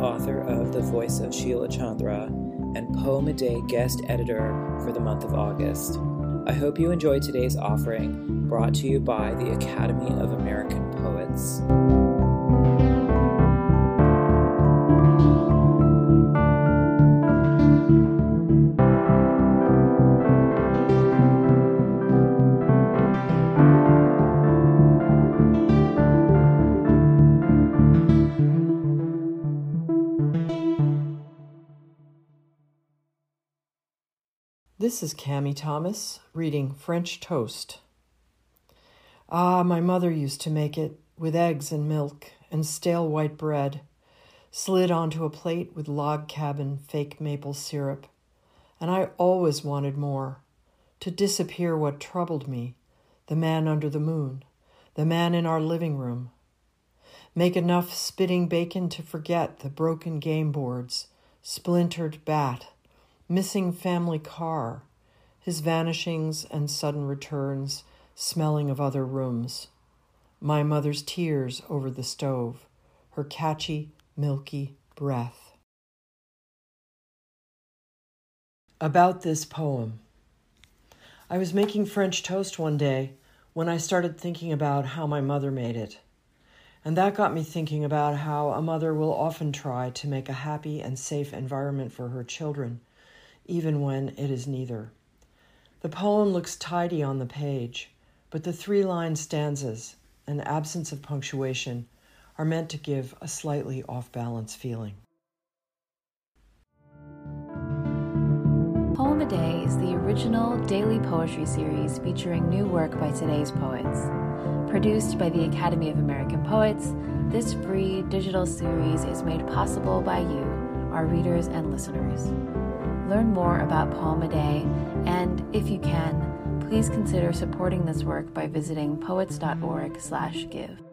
author of The Voice of Sheila Chandra and Poem a Day guest editor for the month of August. I hope you enjoyed today's offering, brought to you by the Academy of American Poets. This is Cammy Thomas reading French Toast. Ah, my mother used to make it with eggs and milk and stale white bread, slid onto a plate with log cabin fake maple syrup. And I always wanted more to disappear what troubled me the man under the moon, the man in our living room. Make enough spitting bacon to forget the broken game boards, splintered bat missing family car, his vanishings and sudden returns, smelling of other rooms, my mother's tears over the stove, her catchy, milky breath. About this poem. I was making French toast one day when I started thinking about how my mother made it. And that got me thinking about how a mother will often try to make a happy and safe environment for her children even when it is neither. The poem looks tidy on the page, but the three line stanzas and absence of punctuation are meant to give a slightly off balance feeling. Poem a Day is the original daily poetry series featuring new work by today's poets. Produced by the Academy of American Poets, this free digital series is made possible by you, our readers and listeners learn more about Poem a Day, and if you can, please consider supporting this work by visiting poets.org/give.